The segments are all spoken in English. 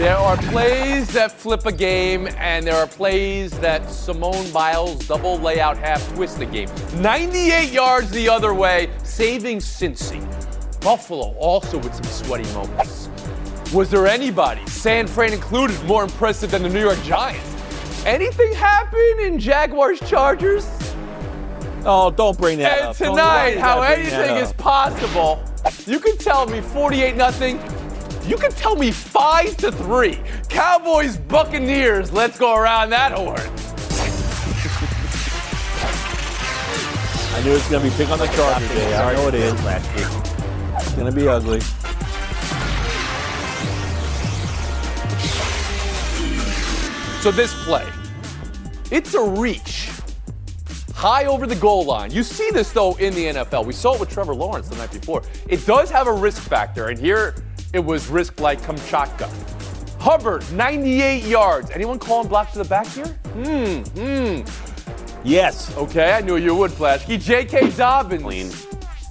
There are plays that flip a game, and there are plays that Simone Biles double layout half twist the game. 98 yards the other way, saving Cincy. Buffalo also with some sweaty moments. Was there anybody, San Fran included, more impressive than the New York Giants? Anything happen in Jaguars Chargers? Oh, don't bring that and up. tonight, how why you gotta bring anything is possible. You can tell me 48 nothing. You can tell me 5 to 3. Cowboys Buccaneers. Let's go around that horn. I knew it was going to be big on the Chargers day. I know it is. It's going to be ugly. So this play, it's a reach. High over the goal line. You see this though in the NFL. We saw it with Trevor Lawrence the night before. It does have a risk factor, and here it was risk like Kamchatka. Hubbard, 98 yards. Anyone calling block to the back here? Hmm, hmm. Yes. Okay, I knew you would, Plaschke. J.K. Dobbins. Clean.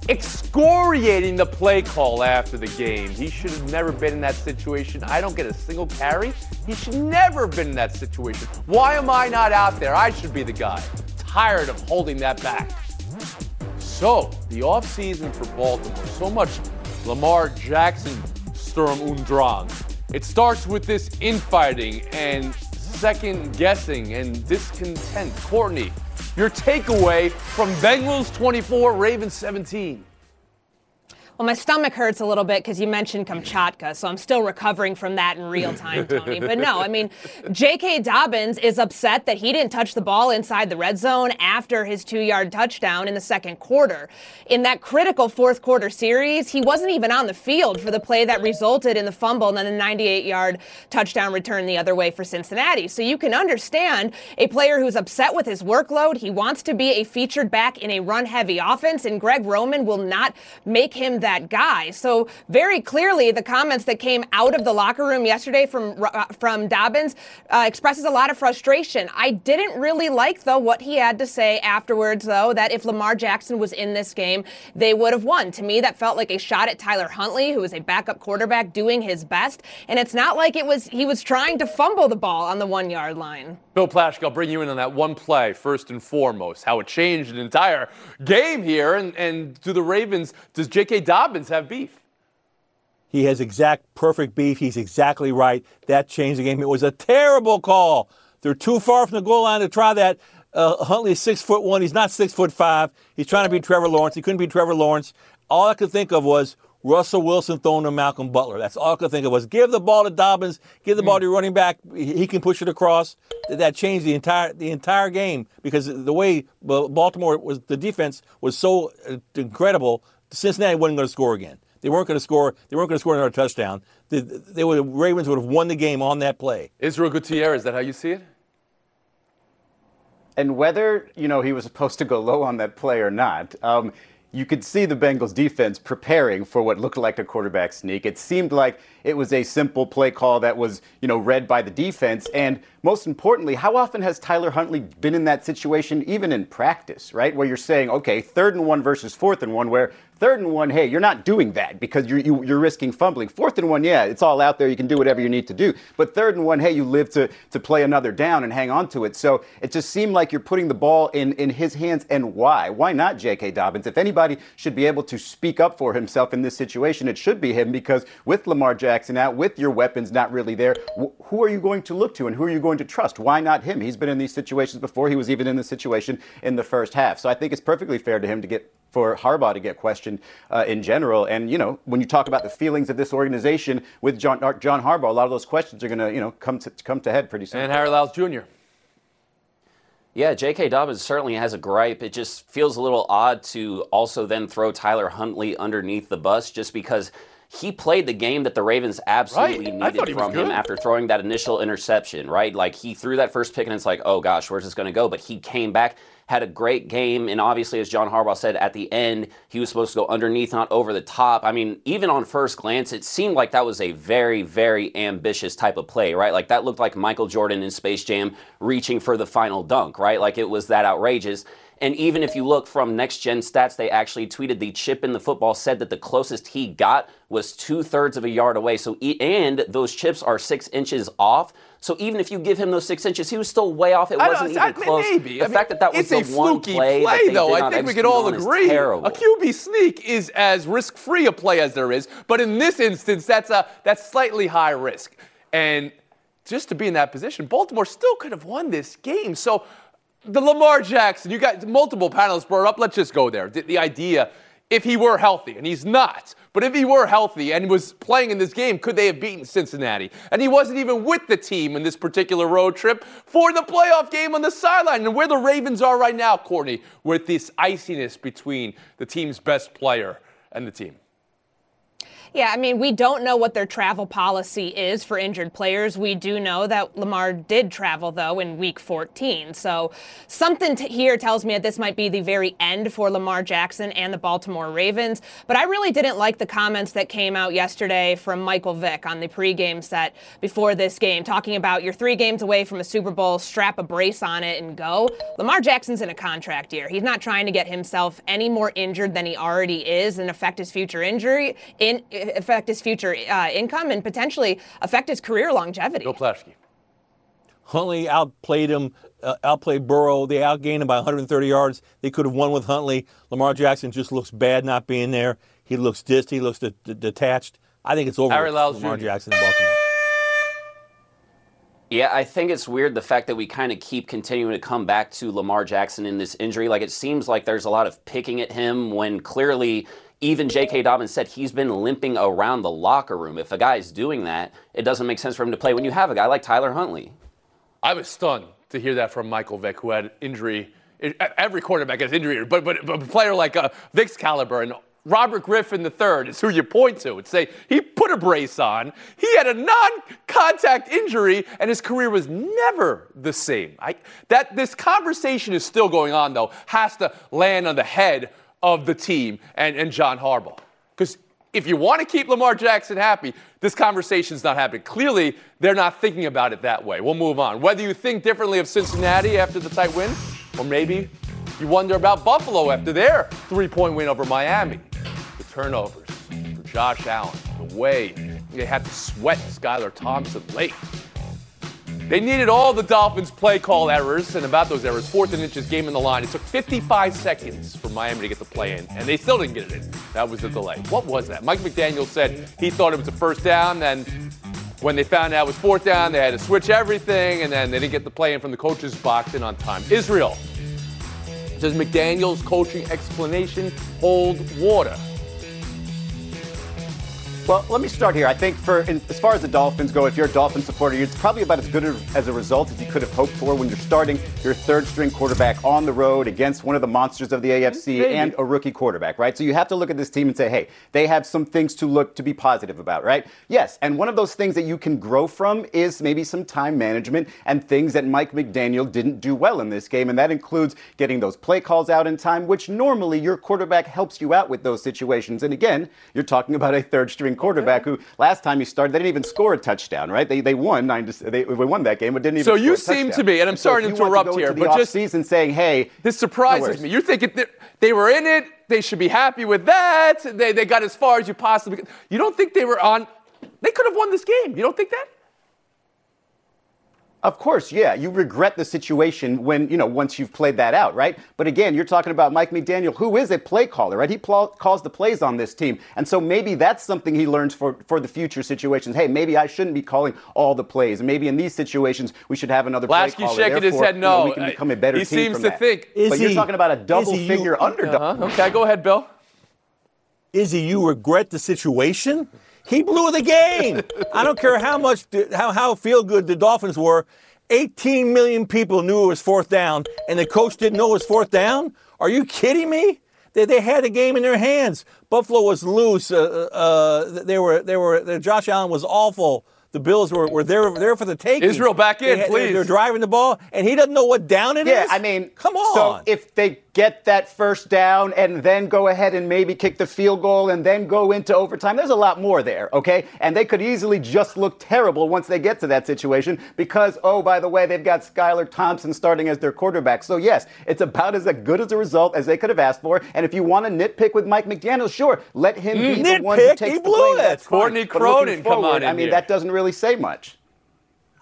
Excoriating the play call after the game. He should have never been in that situation. I don't get a single carry. He should never have been in that situation. Why am I not out there? I should be the guy. Tired of holding that back. So, the offseason for Baltimore, so much Lamar Jackson Sturm und Drang. It starts with this infighting and second guessing and discontent. Courtney, your takeaway from Bengals 24, Ravens 17. Well, my stomach hurts a little bit because you mentioned Kamchatka, so I'm still recovering from that in real time, Tony. but no, I mean, J.K. Dobbins is upset that he didn't touch the ball inside the red zone after his two yard touchdown in the second quarter. In that critical fourth quarter series, he wasn't even on the field for the play that resulted in the fumble and then a 98 yard touchdown return the other way for Cincinnati. So you can understand a player who's upset with his workload. He wants to be a featured back in a run heavy offense, and Greg Roman will not make him that guy. So very clearly, the comments that came out of the locker room yesterday from uh, from Dobbins uh, expresses a lot of frustration. I didn't really like though what he had to say afterwards, though, that if Lamar Jackson was in this game, they would have won. To me, that felt like a shot at Tyler Huntley, who is a backup quarterback doing his best, and it's not like it was he was trying to fumble the ball on the one yard line. Bill Plaschke, I'll bring you in on that one play first and foremost, how it changed an entire game here. And, and do the Ravens, does J.K. Dobbins have beef? He has exact perfect beef. He's exactly right. That changed the game. It was a terrible call. They're too far from the goal line to try that. Uh, Huntley is six foot one. He's not six foot five. He's trying to beat Trevor Lawrence. He couldn't beat Trevor Lawrence. All I could think of was Russell Wilson throwing to Malcolm Butler. That's all I could think of was give the ball to Dobbins, give the ball to your running back. He he can push it across. That changed the entire the entire game because the way Baltimore was the defense was so uh, incredible. Cincinnati wasn't going to score again. They weren't going to score. They weren't going to score another touchdown. The, they would, Ravens would have won the game on that play. Israel Gutierrez, is that how you see it? And whether you know he was supposed to go low on that play or not, um, you could see the Bengals defense preparing for what looked like a quarterback sneak. It seemed like it was a simple play call that was you know read by the defense. And most importantly, how often has Tyler Huntley been in that situation, even in practice, right? Where you're saying, okay, third and one versus fourth and one, where Third and one, hey, you're not doing that because you're, you, you're risking fumbling. Fourth and one, yeah, it's all out there. You can do whatever you need to do. But third and one, hey, you live to, to play another down and hang on to it. So it just seemed like you're putting the ball in, in his hands. And why? Why not J.K. Dobbins? If anybody should be able to speak up for himself in this situation, it should be him because with Lamar Jackson out, with your weapons not really there, wh- who are you going to look to and who are you going to trust? Why not him? He's been in these situations before. He was even in the situation in the first half. So I think it's perfectly fair to him to get for Harbaugh to get questioned uh, in general. And you know, when you talk about the feelings of this organization with John John Harbaugh, a lot of those questions are going to you know come to come to head pretty soon. And Harry Lyles Jr. Yeah, J.K. Dobbins certainly has a gripe. It just feels a little odd to also then throw Tyler Huntley underneath the bus just because he played the game that the Ravens absolutely Right. Needed from him after throwing that initial interception, right? Like he threw that first pick and it's like, oh gosh, where's this going to go? But he came back, had a great game, and obviously, as John Harbaugh said at the end, he was supposed to go underneath, not over the top. I mean, even on first glance, it seemed like that was a very, very ambitious type of play, right? Like that looked like Michael Jordan in Space Jam reaching for the final dunk, right? Like it was that outrageous. And even if you look from next gen stats, they actually tweeted the chip in the football said that the closest he got was two thirds of a yard away. So, and those chips are six inches off. So even if you give him those six inches, he was still way off. It wasn't even I, close. Maybe. The I mean, fact that that was the a one play, play that though. I think we could all execute on is agree. A QB sneak is as risk-free a play as there is, but in this instance, that's a that's slightly high risk. And just to be in that position, Baltimore still could have won this game. So the Lamar Jackson, you got multiple panelists brought up. Let's just go there. The, the idea, if he were healthy, and he's not, but if he were healthy and was playing in this game, could they have beaten Cincinnati? And he wasn't even with the team in this particular road trip for the playoff game on the sideline. And where the Ravens are right now, Courtney, with this iciness between the team's best player and the team. Yeah, I mean, we don't know what their travel policy is for injured players. We do know that Lamar did travel, though, in week 14. So something t- here tells me that this might be the very end for Lamar Jackson and the Baltimore Ravens. But I really didn't like the comments that came out yesterday from Michael Vick on the pregame set before this game, talking about you're three games away from a Super Bowl, strap a brace on it and go. Lamar Jackson's in a contract year. He's not trying to get himself any more injured than he already is and affect his future injury in affect his future uh, income and potentially affect his career longevity. Bill Plaschke. Huntley outplayed him, uh, outplayed Burrow. They outgained him by 130 yards. They could have won with Huntley. Lamar Jackson just looks bad not being there. He looks distant. He looks de- de- detached. I think it's over Harry with Lyles Lamar Jr. Jackson in Baltimore. Yeah, I think it's weird the fact that we kind of keep continuing to come back to Lamar Jackson in this injury. Like it seems like there's a lot of picking at him when clearly even J.K. Dobbins said he's been limping around the locker room. If a guy's doing that, it doesn't make sense for him to play when you have a guy like Tyler Huntley. I was stunned to hear that from Michael Vick, who had injury. Every quarterback has injury, but, but, but a player like uh, Vick's caliber and Robert Griffin III is who you point to and say he put a brace on. He had a non-contact injury, and his career was never the same. I, that this conversation is still going on, though, has to land on the head of the team and, and John Harbaugh. Because if you want to keep Lamar Jackson happy, this conversation's not happening. Clearly, they're not thinking about it that way. We'll move on. Whether you think differently of Cincinnati after the tight win, or maybe you wonder about Buffalo after their three point win over Miami. The turnovers for Josh Allen, the way they had to sweat Skylar Thompson late. They needed all the Dolphins' play call errors, and about those errors, fourth and inches, game in the line. It took 55 seconds for Miami to get the play in, and they still didn't get it in. That was the delay. What was that? Mike McDaniel said he thought it was a first down, and when they found out it was fourth down, they had to switch everything, and then they didn't get the play in from the coaches box in on time. Israel. Does McDaniel's coaching explanation hold water? Well, let me start here. I think for in, as far as the Dolphins go, if you're a Dolphin supporter, it's probably about as good as a result as you could have hoped for when you're starting your third string quarterback on the road against one of the monsters of the AFC and a rookie quarterback, right? So you have to look at this team and say, hey, they have some things to look to be positive about, right? Yes, and one of those things that you can grow from is maybe some time management and things that Mike McDaniel didn't do well in this game, and that includes getting those play calls out in time, which normally your quarterback helps you out with those situations. And again, you're talking about a third string quarterback who last time he started, they didn't even score a touchdown, right? They, they won nine to, they, they won that game, but didn't even. So you seem to be, and I'm so sorry to interrupt go here, but just- season saying, hey, This surprises worries. me. You think it, they were in it? They should be happy with that. They, they got as far as you possibly could. You don't think they were on? They could have won this game. You don't think that? Of course, yeah. You regret the situation when, you know, once you've played that out, right? But again, you're talking about Mike McDaniel, who is a play caller, right? He pl- calls the plays on this team. And so maybe that's something he learns for, for the future situations. Hey, maybe I shouldn't be calling all the plays. And maybe in these situations, we should have another play Plaschke caller. shaking his Therefore, head you know, no. we can become a better He team seems from to that. think- Is but you're talking about a double he- figure you- underdog. Okay, go ahead, Bill. Izzy, you regret the situation? He blew the game. I don't care how much, how, how feel good the Dolphins were. 18 million people knew it was fourth down, and the coach didn't know it was fourth down? Are you kidding me? They, they had the game in their hands. Buffalo was loose. Uh, uh, they were, they were, Josh Allen was awful. The Bills were, were there, there for the taking. Israel, back in, they, please. They're, driving the ball, and he doesn't know what down it is. Yeah, I mean, come on. So if they get that first down and then go ahead and maybe kick the field goal and then go into overtime. There's a lot more there, okay? And they could easily just look terrible once they get to that situation because, oh, by the way, they've got Skylar Thompson starting as their quarterback. So, yes, it's about as good as a result as they could have asked for. And if you want to nitpick with Mike McDaniel, sure, let him be nitpick, the one who takes he the blame. it. Courtney Cronin, come on in I mean, here. that doesn't really say much.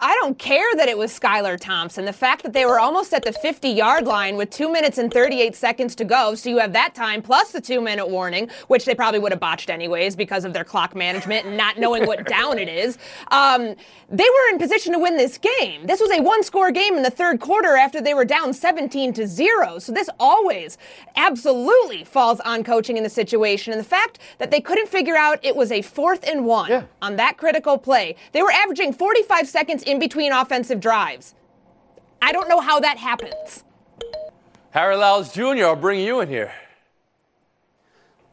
I don't care that it was Skylar Thompson. The fact that they were almost at the 50 yard line with 2 minutes and 38 seconds to go, so you have that time plus the 2 minute warning, which they probably would have botched anyways because of their clock management and not knowing what down it is. Um, they were in position to win this game. This was a one score game in the third quarter after they were down 17 to 0. So this always absolutely falls on coaching in the situation. And the fact that they couldn't figure out it was a fourth and one Yeah. on that critical play, they were averaging 45 seconds in between offensive drives. I don't know how that happens. Harry Lyles Jr., I'll bring you in here.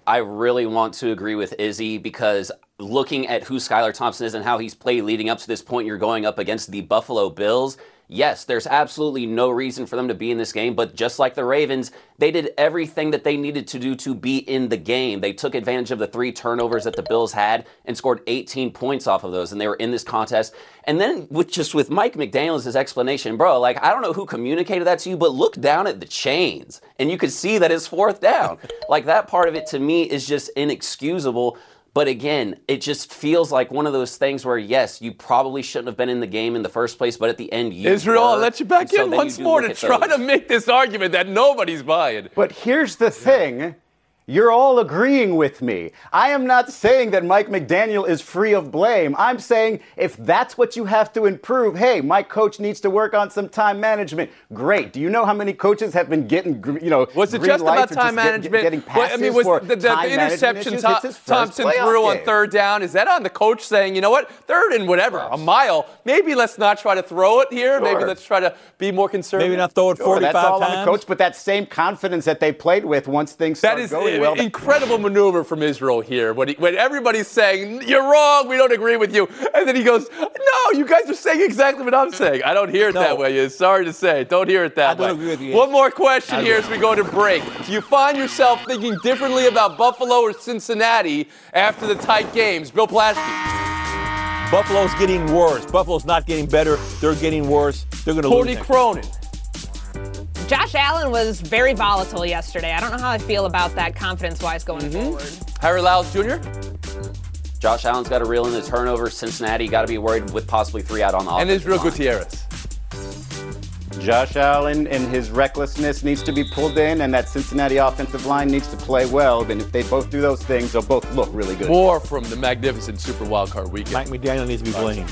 I really want to agree with Izzy because looking at who Skylar Thompson is and how he's played leading up to this point, you're going up against the Buffalo Bills. Yes, there's absolutely no reason for them to be in this game, but just like the Ravens, they did everything that they needed to do to be in the game. They took advantage of the three turnovers that the Bills had and scored 18 points off of those, and they were in this contest. And then with just with Mike McDaniel's explanation, bro, like I don't know who communicated that to you, but look down at the chains, and you could see that it's fourth down. like that part of it to me is just inexcusable. But again, it just feels like one of those things where, yes, you probably shouldn't have been in the game in the first place, but at the end, you Israel, I'll let you back And in then once more to try those. to make this argument that nobody's buying. But here's the thing. You're all agreeing with me. I am not saying that Mike McDaniel is free of blame. I'm saying if that's what you have to improve, hey, my coach needs to work on some time management. Great. Do you know how many coaches have been getting, you know, Was it just about time just get- management? getting Well, passes I mean, was for the, the, the interception? Tom- It's his first Thompson playoff threw on third down? Is that on the coach saying, you know what, third and whatever, a mile? Maybe let's not try to throw it here. Maybe let's try to be more conservative. Maybe not throw it Sure, 45 that's all times. on the coach, but that same confidence that they played with once things That start is going well. incredible maneuver from Israel here. When, he, when everybody's saying, you're wrong, we don't agree with you. And then he goes, no, you guys are saying exactly what I'm saying. I don't hear it No. that way. Sorry to say. Don't hear it that I don't way. agree with you. One more question here as we go to break. Do you find yourself thinking differently about Buffalo or Cincinnati after the tight games? Bill Plaschke. Buffalo's getting worse. Buffalo's not getting better. They're getting worse. They're going to lose. Courtney Cronin. Josh Allen was very volatile yesterday. I don't know how I feel about that confidence wise going mm-hmm. forward. Harry Lyles Jr. Josh Allen's got to reel in the turnover. Cincinnati got to be worried with possibly three out on the and offensive Israel line. Gutierrez. Josh Allen and his recklessness needs to be pulled in, and that Cincinnati offensive line needs to play well. Then, if they both do those things, they'll both look really good. More from the magnificent Super Wildcard weekend. Mike McDaniel needs to be blamed.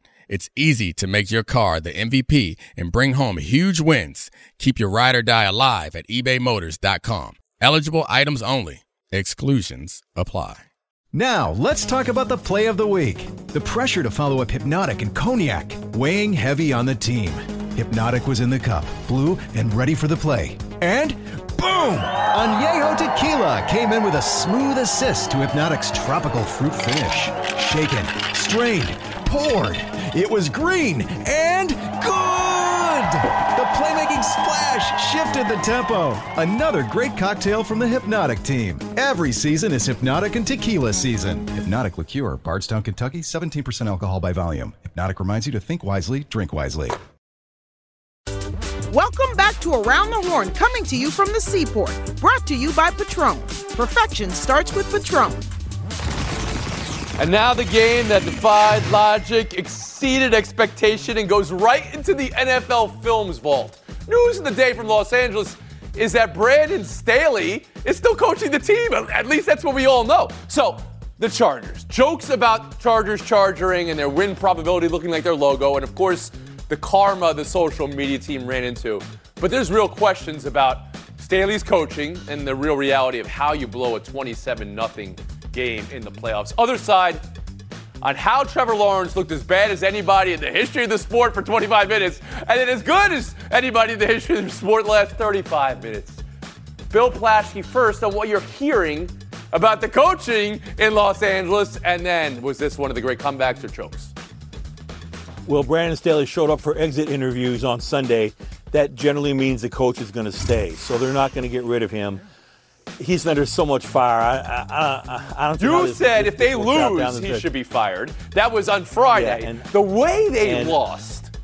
it's easy to make your car the MVP and bring home huge wins. Keep your ride or die alive at ebaymotors.com. Eligible items only. Exclusions apply. Now, let's talk about the play of the week. The pressure to follow up Hypnotic and Cognac, weighing heavy on the team. Hypnotic was in the cup, blue, and ready for the play. And boom! Añejo Tequila came in with a smooth assist to Hypnotic's tropical fruit finish. Shaken, strained, poured. It was green and good! The playmaking splash shifted the tempo. Another great cocktail from the Hypnotic team. Every season is Hypnotic and Tequila season. Hypnotic Liqueur, Bardstown, Kentucky, 17% alcohol by volume. Hypnotic reminds you to think wisely, drink wisely. Welcome back to Around the Horn, coming to you from the seaport. Brought to you by Patron. Perfection starts with Patron. And now the game that defied logic, exceeded expectation, and goes right into the NFL Films vault. News of the day from Los Angeles. is that Brandon Staley is still coaching the team. At least that's what we all know. So, the Chargers. Jokes about Chargers charging and their win probability looking like their logo, and of course, the karma the social media team ran into. But there's real questions about Staley's coaching and the real reality of how you blow a 27 0 game in the playoffs. Other side, on how Trevor Lawrence looked as bad as anybody in the history of the sport for 25 minutes, and then as good as anybody in the history of the sport last 35 minutes. Bill Plaschke first on what you're hearing about the coaching in Los Angeles, and then was this one of the great comebacks or chokes? Well, Brandon Staley showed up for exit interviews on Sunday. That generally means the coach is going to stay, so they're not going to get rid of him he's under so much fire. I, I, I, I don't. You said this, if they lose, he should be fired. That was on Friday. Yeah, and, the way they lost,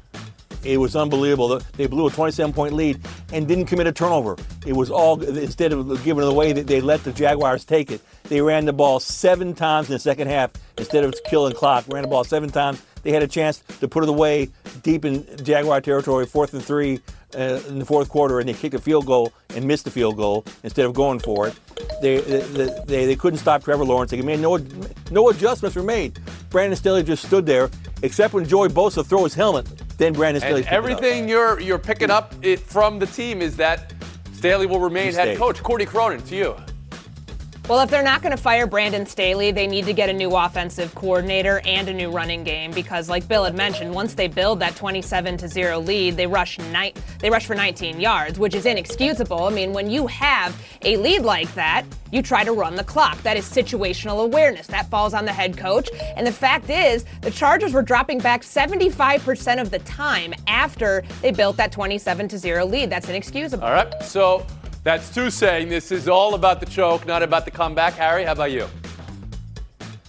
it was unbelievable. They blew a 27-point lead and didn't commit a turnover. It was all instead of giving it away, they let the Jaguars take it. They ran the ball seven times in the second half instead of killing clock. Ran the ball seven times. They had a chance to put it away deep in Jaguar territory, fourth and three uh, in the fourth quarter, and they kicked a field goal and missed the field goal instead of going for it. They they, they, they couldn't stop Trevor Lawrence. They made no no adjustments were made. Brandon Staley just stood there, except when Joey Bosa threw his helmet. Then Brandon Staley. And everything you're you're picking up it from the team is that Staley will remain head coach. Courtney Cronin, to you. Well, if they're not going to fire Brandon Staley, they need to get a new offensive coordinator and a new running game because, like Bill had mentioned, once they build that 27 to zero lead, they rush ni- they rush for 19 yards, which is inexcusable. I mean, when you have a lead like that, you try to run the clock. That is situational awareness. That falls on the head coach. And the fact is, the Chargers were dropping back 75% of the time after they built that 27 to zero lead. That's inexcusable. All right, so that's two saying this is all about the choke, not about the comeback. Harry, how about you?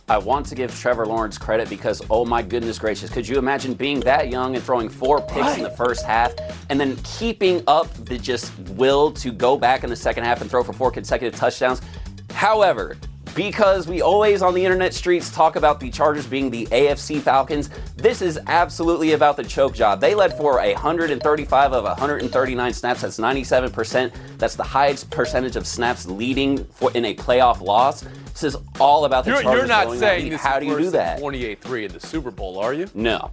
I want to give Trevor Lawrence credit because, oh my goodness gracious, could you imagine being that young and throwing four picks right. in the first half and then keeping up the just will to go back in the second half and throw for four consecutive touchdowns? However, because we always on the internet streets talk about the Chargers being the AFC Falcons, this is absolutely about the choke job. They led for 135 of 139 snaps. That's 97%. That's the highest percentage of snaps leading for in a playoff loss. This is all about the you're, Chargers. You're not saying this How do you do that? 28-3 in the Super Bowl, are you? No.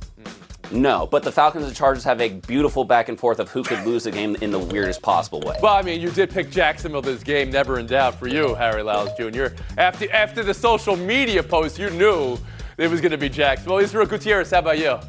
No, but the Falcons and Chargers have a beautiful back and forth of who could lose the game in the weirdest possible way. Well, I mean, you did pick Jacksonville this game, never in doubt for you, Harry Lyles Jr. After after the social media post, you knew it was going to be Jacksonville. Israel Gutierrez, how about you?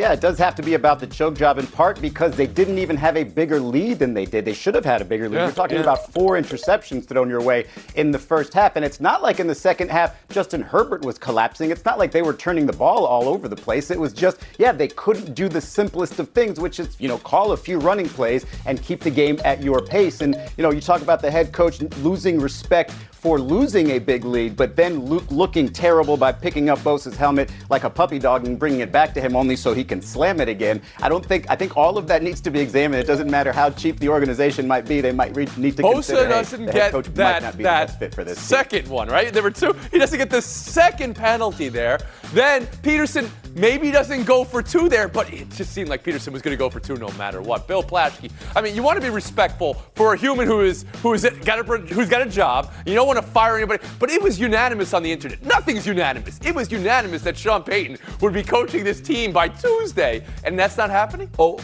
Yeah, it does have to be about the choke job in part because they didn't even have a bigger lead than they did. They should have had a bigger lead. Yeah, You're talking yeah. about four interceptions thrown your way in the first half. And it's not like in the second half, Justin Herbert was collapsing. It's not like they were turning the ball all over the place. It was just, yeah, they couldn't do the simplest of things, which is, you know, call a few running plays and keep the game at your pace. And, you know, you talk about the head coach losing respect for losing a big lead, but then Luke looking terrible by picking up Bosa's helmet like a puppy dog and bringing it back to him only so he can slam it again. I don't think I think all of that needs to be examined. It doesn't matter how cheap the organization might be; they might need to Bosa consider. doesn't hey, get coach that, might not be that the best fit for this second team. one, right? There were two. He doesn't get the second penalty there. Then Pederson maybe doesn't go for two there, but it just seemed like Pederson was going to go for two no matter what. Bill Plaschke. I mean, you want to be respectful for a human who is who is got a who's got a job. You don't want to fire anybody. But it was unanimous on the internet. Nothing's unanimous. It was unanimous that Sean Payton would be coaching this team by Tuesday, and that's not happening? Oh,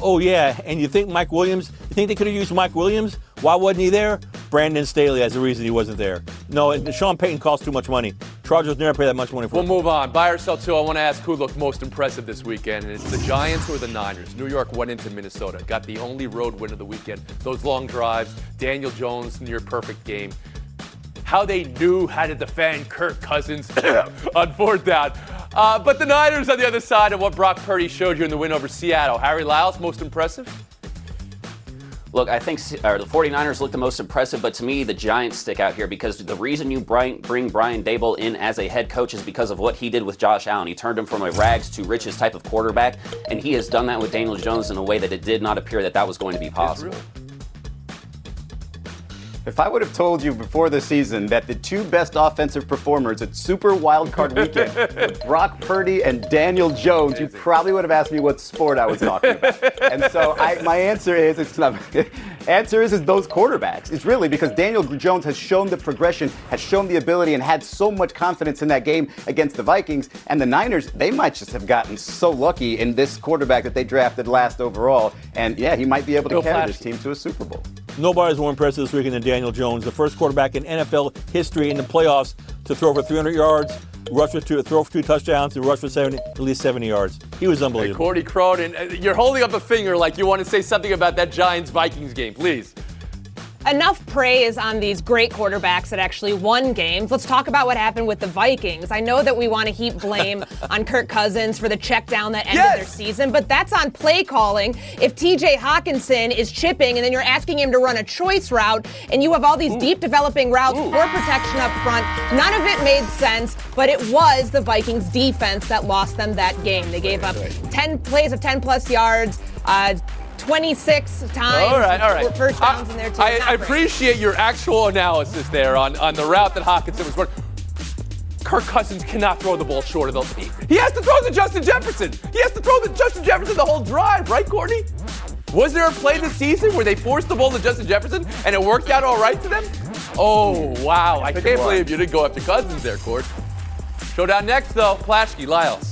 oh yeah. And you think Mike Williams, you think they could have used Mike Williams? Why wasn't he there? Brandon Staley has the reason he wasn't there. No, Sean Payton costs too much money. Chargers never pay that much money for We'll move on. Buy or sell two. I want to ask who looked most impressive this weekend, and it's the Giants or the Niners. New York went into Minnesota, got the only road win of the weekend. Those long drives, Daniel Jones, near perfect game how they knew how to defend Kirk Cousins on fourth down. Uh, but the Niners on the other side of what Brock Purdy showed you in the win over Seattle. Harry Lyles, most impressive? Look, I think uh, the 49ers look the most impressive, but to me, the Giants stick out here because the reason you bring Brian Daboll in as a head coach is because of what he did with Josh Allen. He turned him from a rags to riches type of quarterback, and he has done that with Daniel Jones in a way that it did not appear that that was going to be possible. If I would have told you before the season that the two best offensive performers at Super Wildcard Weekend were Brock Purdy and Daniel Jones, you probably would have asked me what sport I was talking about. and so I, my answer is it's not. answer is is those quarterbacks. It's really because Daniel Jones has shown the progression, has shown the ability, and had so much confidence in that game against the Vikings. And the Niners, they might just have gotten so lucky in this quarterback that they drafted last overall. And yeah, he might be able to Go carry Flash. this team to a Super Bowl. Nobody's more impressive this weekend than Daniel Jones, the first quarterback in NFL history in the playoffs to throw for 300 yards, rush for two, throw for two touchdowns, and rush for 70, at least 70 yards. He was unbelievable. Courtney Cronin, uh, you're holding up a finger like you want to say something about that Giants Vikings game, please. Enough praise on these great quarterbacks that actually won games. Let's talk about what happened with the Vikings. I know that we want to heap blame on Kirk Cousins for the check down that ended Yes! their season, but that's on play calling. If TJ Hockenson is chipping and then you're asking him to run a choice route and you have all these deep developing routes for protection up front, none of it made sense, but it was the Vikings defense that lost them that game. They gave up 10 plays of 10 plus yards. Uh, 26 times All right, all right. for first downs I, in there too. I, I appreciate your actual analysis there on, on the route that Hockenson was running. Kirk Cousins cannot throw the ball short of the. He, he has to throw to Justin Jefferson. He has to throw to Justin Jefferson the whole drive, right, Courtney? Was there a play this season where they forced the ball to Justin Jefferson and it worked out all right to them? Oh wow! I can't believe you didn't go after Cousins there, Court. Showdown next though. Plaschke, Lyles.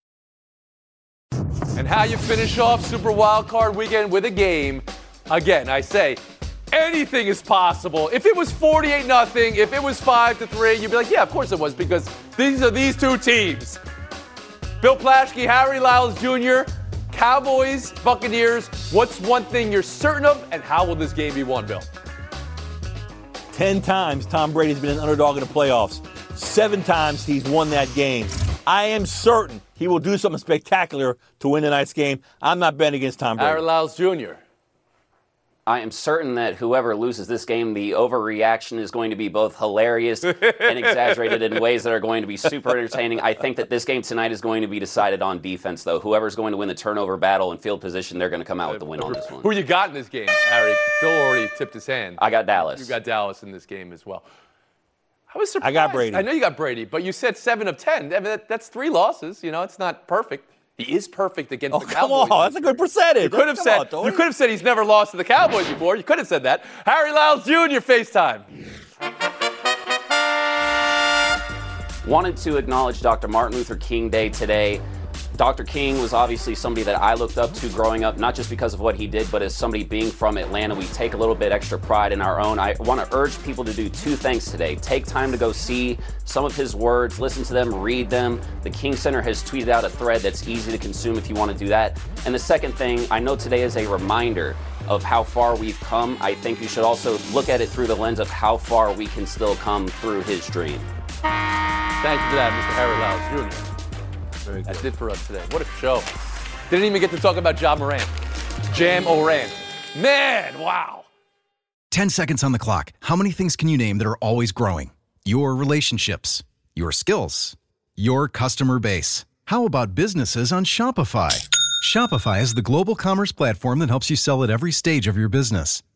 And how you finish off Super Wildcard Weekend with a game. Again, I say, anything is possible. If it was 48 nothing, if it was 5 to 3, you'd be like, yeah, of course it was, because these are these two teams. Bill Plaschke, Harry Lyles Jr., Cowboys, Buccaneers. What's one thing you're certain of, and how will this game be won, Bill? Ten times Tom Brady's been an underdog in the playoffs. Seven times he's won that game. I am certain he will do something spectacular to win tonight's game. I'm not betting against Tom Brady. Harry Lyles Jr. I am certain that whoever loses this game, the overreaction is going to be both hilarious and exaggerated in ways that are going to be super entertaining. I think that this game tonight is going to be decided on defense, though. Whoever's going to win the turnover battle and field position, they're going to come out with the win on this one. Who you got in this game, Harry? Phil already tipped his hand. I got Dallas. You got Dallas in this game as well. I was surprised. I got Brady. I know you got Brady, but you said seven of ten. I mean, that- that's three losses. You know, it's not perfect. He is perfect against Oh, the come on. That's a good percentage. You could have Come said on, you could have said he's never lost to the Cowboys before. You could have said that. Harry Lyles Jr. FaceTime. Wanted to acknowledge Dr. Martin Luther King Day today. Dr. King was obviously somebody that I looked up to growing up, not just because of what he did, but as somebody being from Atlanta, we take a little bit extra pride in our own. I want to urge people to do two things today. Take time to go see some of his words, listen to them, read them. The King Center has tweeted out a thread that's easy to consume if you want to do that. And the second thing, I know today is a reminder of how far we've come. I think you should also look at it through the lens of how far we can still come through his dream. Thank you for that, Mr. Harry Lyles Jr. That's it for us today. What a show. Didn't even get to talk about Ja Morant. Ja Morant. Man, wow. 10 seconds on the clock. How many things can you name that are always growing? Your relationships, your skills, your customer base. How about businesses on Shopify? Shopify is the global commerce platform that helps you sell at every stage of your business.